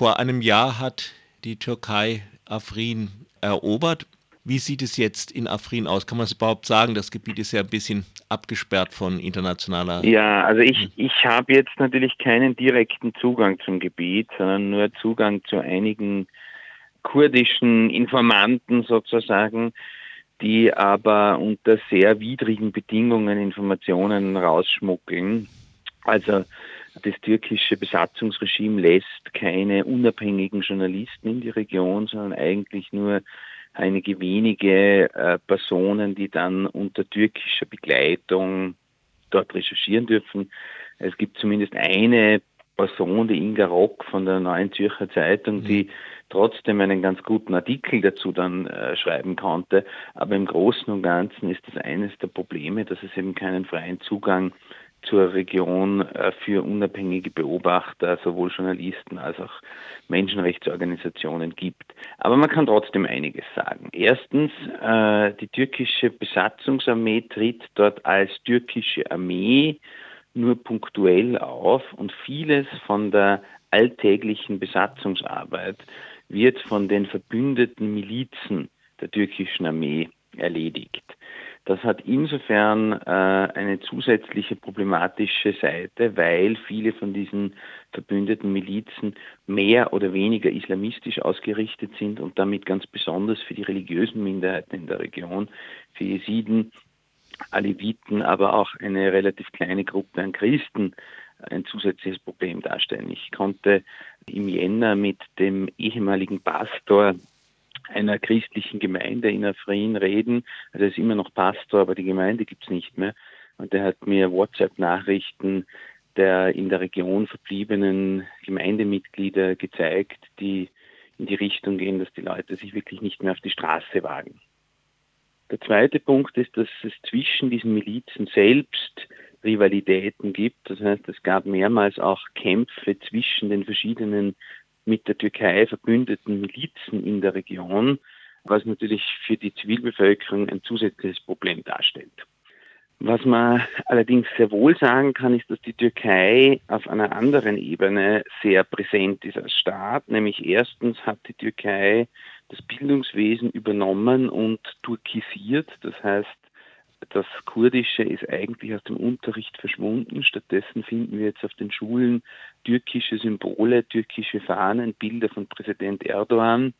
Vor einem Jahr hat die Türkei Afrin erobert. Wie sieht es jetzt in Afrin aus? Kann man es überhaupt sagen? Das Gebiet ist ja ein bisschen abgesperrt von internationaler. Ja, also ich, ich habe jetzt natürlich keinen direkten Zugang zum Gebiet, sondern nur Zugang zu einigen kurdischen Informanten sozusagen, die aber unter sehr widrigen Bedingungen Informationen rausschmuggeln. Also das türkische Besatzungsregime lässt keine unabhängigen Journalisten in die Region, sondern eigentlich nur einige wenige äh, Personen, die dann unter türkischer Begleitung dort recherchieren dürfen. Es gibt zumindest eine Person, die Inga Rock von der Neuen Zürcher Zeitung, mhm. die trotzdem einen ganz guten Artikel dazu dann äh, schreiben konnte. Aber im Großen und Ganzen ist das eines der Probleme, dass es eben keinen freien Zugang zur Region äh, für unabhängige Beobachter, sowohl Journalisten als auch Menschenrechtsorganisationen gibt. Aber man kann trotzdem einiges sagen. Erstens, äh, die türkische Besatzungsarmee tritt dort als türkische Armee nur punktuell auf und vieles von der alltäglichen Besatzungsarbeit wird von den verbündeten Milizen der türkischen Armee erledigt. Das hat insofern äh, eine zusätzliche problematische Seite, weil viele von diesen verbündeten Milizen mehr oder weniger islamistisch ausgerichtet sind und damit ganz besonders für die religiösen Minderheiten in der Region, für Jesiden, Aleviten, aber auch eine relativ kleine Gruppe an Christen ein zusätzliches Problem darstellen. Ich konnte im Jänner mit dem ehemaligen Pastor einer christlichen Gemeinde in Afrin reden. Also er ist immer noch Pastor, aber die Gemeinde gibt es nicht mehr. Und er hat mir WhatsApp-Nachrichten der in der Region verbliebenen Gemeindemitglieder gezeigt, die in die Richtung gehen, dass die Leute sich wirklich nicht mehr auf die Straße wagen. Der zweite Punkt ist, dass es zwischen diesen Milizen selbst Rivalitäten gibt. Das heißt, es gab mehrmals auch Kämpfe zwischen den verschiedenen mit der Türkei verbündeten Milizen in der Region, was natürlich für die Zivilbevölkerung ein zusätzliches Problem darstellt. Was man allerdings sehr wohl sagen kann, ist, dass die Türkei auf einer anderen Ebene sehr präsent ist als Staat. Nämlich erstens hat die Türkei das Bildungswesen übernommen und turkisiert. Das heißt, das Kurdische ist eigentlich aus dem Unterricht verschwunden. Stattdessen finden wir jetzt auf den Schulen türkische Symbole, türkische Fahnen, Bilder von Präsident Erdogan.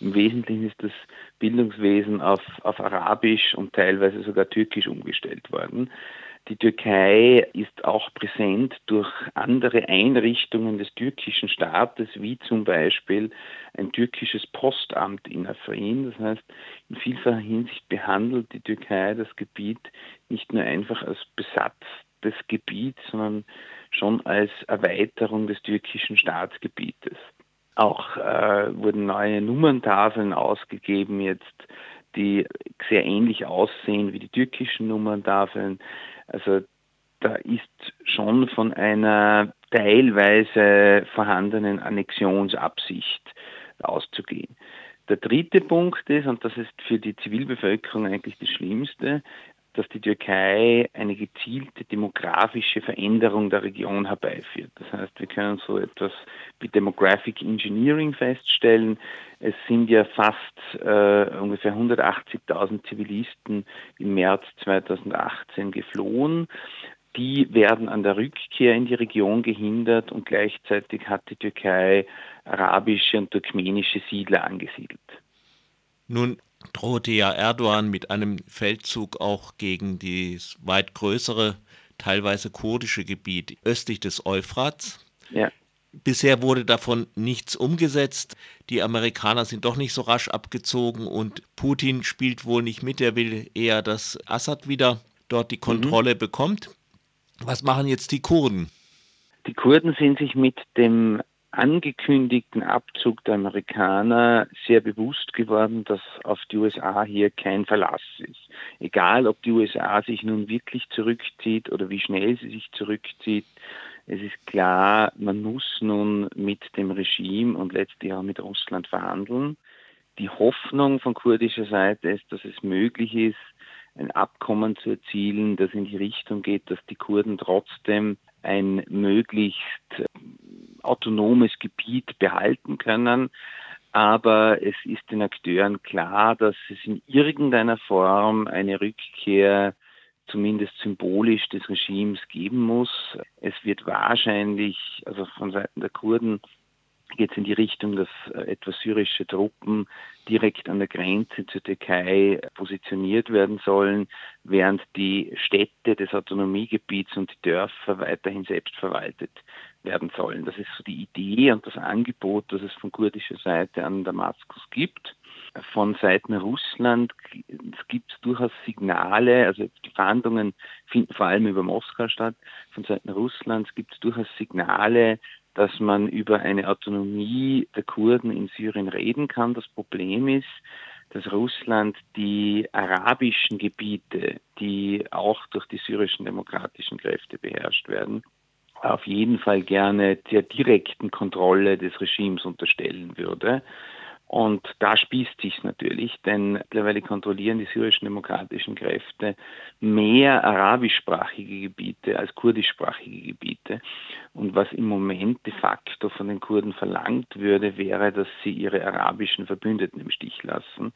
Im Wesentlichen ist das Bildungswesen auf, auf Arabisch und teilweise sogar Türkisch umgestellt worden. Die Türkei ist auch präsent durch andere Einrichtungen des türkischen Staates, wie zum Beispiel ein türkisches Postamt in Afrin. Das heißt, in vielfacher Hinsicht behandelt die Türkei das Gebiet nicht nur einfach als besatztes Gebiet, sondern schon als Erweiterung des türkischen Staatsgebietes. Auch äh, wurden neue Nummerntafeln ausgegeben jetzt, die sehr ähnlich aussehen wie die türkischen Nummerntafeln. Also da ist schon von einer teilweise vorhandenen Annexionsabsicht auszugehen. Der dritte Punkt ist, und das ist für die Zivilbevölkerung eigentlich das Schlimmste, dass die Türkei eine gezielte demografische Veränderung der Region herbeiführt. Das heißt, wir können so etwas wie Demographic Engineering feststellen. Es sind ja fast äh, ungefähr 180.000 Zivilisten im März 2018 geflohen. Die werden an der Rückkehr in die Region gehindert und gleichzeitig hat die Türkei arabische und turkmenische Siedler angesiedelt. Nun drohte ja Erdogan mit einem Feldzug auch gegen das weit größere, teilweise kurdische Gebiet östlich des Euphrats. Ja. Bisher wurde davon nichts umgesetzt. Die Amerikaner sind doch nicht so rasch abgezogen und Putin spielt wohl nicht mit. Er will eher, dass Assad wieder dort die mhm. Kontrolle mhm. bekommt. Was machen jetzt die Kurden? Die Kurden sind sich mit dem angekündigten Abzug der Amerikaner sehr bewusst geworden, dass auf die USA hier kein Verlass ist. Egal, ob die USA sich nun wirklich zurückzieht oder wie schnell sie sich zurückzieht, es ist klar, man muss nun mit dem Regime und letztlich auch mit Russland verhandeln. Die Hoffnung von kurdischer Seite ist, dass es möglich ist, ein Abkommen zu erzielen, das in die Richtung geht, dass die Kurden trotzdem ein möglichst autonomes Gebiet behalten können. Aber es ist den Akteuren klar, dass es in irgendeiner Form eine Rückkehr zumindest symbolisch des Regimes geben muss. Es wird wahrscheinlich, also von Seiten der Kurden, geht es in die Richtung, dass äh, etwa syrische Truppen direkt an der Grenze zur Türkei positioniert werden sollen, während die Städte des Autonomiegebiets und die Dörfer weiterhin selbst verwaltet werden sollen. Das ist so die Idee und das Angebot, das es von kurdischer Seite an Damaskus gibt. Von Seiten Russland gibt es durchaus Signale, also die Verhandlungen finden vor allem über Moskau statt. Von Seiten Russlands gibt es durchaus Signale, dass man über eine Autonomie der Kurden in Syrien reden kann. Das Problem ist, dass Russland die arabischen Gebiete, die auch durch die syrischen demokratischen Kräfte beherrscht werden, auf jeden Fall gerne der direkten Kontrolle des Regimes unterstellen würde. Und da spießt sich natürlich, denn mittlerweile kontrollieren die syrischen demokratischen Kräfte mehr arabischsprachige Gebiete als kurdischsprachige Gebiete. Und was im Moment de facto von den Kurden verlangt würde, wäre, dass sie ihre arabischen Verbündeten im Stich lassen.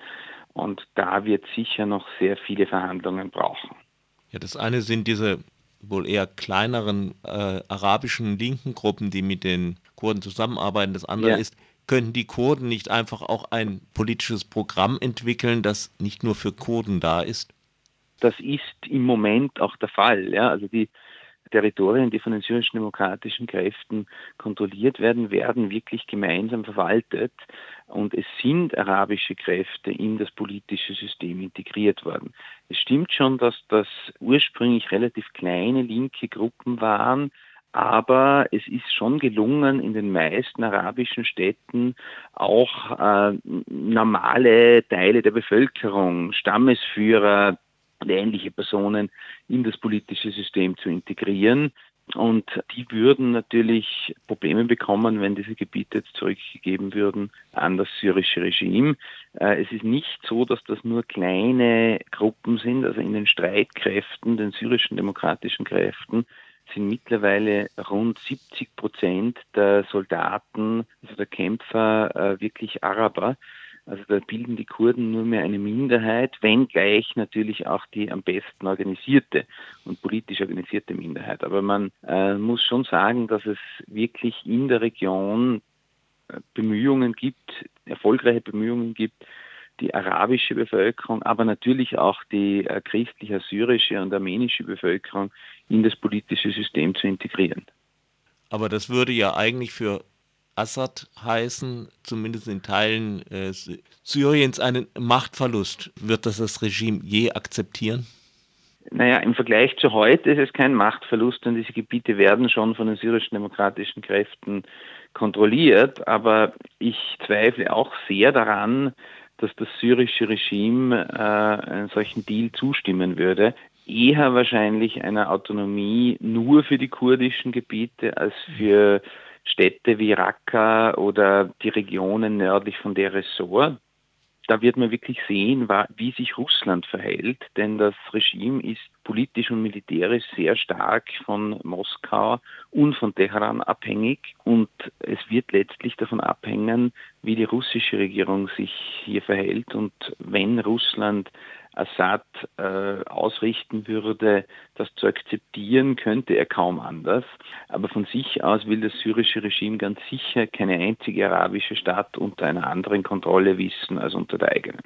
Und da wird sicher noch sehr viele Verhandlungen brauchen. Ja, das eine sind diese wohl eher kleineren äh, arabischen linken Gruppen, die mit den Kurden zusammenarbeiten. Das andere ja. ist, könnten die Kurden nicht einfach auch ein politisches Programm entwickeln, das nicht nur für Kurden da ist? Das ist im Moment auch der Fall. Ja? Also die Territorien, die von den syrischen demokratischen Kräften kontrolliert werden, werden wirklich gemeinsam verwaltet. Und es sind arabische Kräfte in das politische System integriert worden. Es stimmt schon, dass das ursprünglich relativ kleine linke Gruppen waren, aber es ist schon gelungen, in den meisten arabischen Städten auch äh, normale Teile der Bevölkerung, Stammesführer und ähnliche Personen in das politische System zu integrieren. Und die würden natürlich Probleme bekommen, wenn diese Gebiete jetzt zurückgegeben würden an das syrische Regime. Äh, es ist nicht so, dass das nur kleine Gruppen sind, also in den Streitkräften, den syrischen demokratischen Kräften, sind mittlerweile rund 70 Prozent der Soldaten, also der Kämpfer, äh, wirklich Araber. Also da bilden die Kurden nur mehr eine Minderheit, wenngleich natürlich auch die am besten organisierte und politisch organisierte Minderheit. Aber man äh, muss schon sagen, dass es wirklich in der Region äh, Bemühungen gibt, erfolgreiche Bemühungen gibt, die arabische Bevölkerung, aber natürlich auch die äh, christlich-assyrische und armenische Bevölkerung in das politische System zu integrieren. Aber das würde ja eigentlich für Assad heißen, zumindest in Teilen äh, Syriens, einen Machtverlust. Wird das das Regime je akzeptieren? Naja, im Vergleich zu heute ist es kein Machtverlust, denn diese Gebiete werden schon von den syrischen demokratischen Kräften kontrolliert. Aber ich zweifle auch sehr daran, dass das syrische Regime äh, einen solchen Deal zustimmen würde. Eher wahrscheinlich einer Autonomie nur für die kurdischen Gebiete als für Städte wie Raqqa oder die Regionen nördlich von der Ressort da wird man wirklich sehen, wie sich Russland verhält, denn das Regime ist politisch und militärisch sehr stark von Moskau und von Teheran abhängig. Und es wird letztlich davon abhängen, wie die russische Regierung sich hier verhält. Und wenn Russland Assad äh, ausrichten würde, das zu akzeptieren, könnte er kaum anders. Aber von sich aus will das syrische Regime ganz sicher keine einzige arabische Stadt unter einer anderen Kontrolle wissen als unter der eigenen.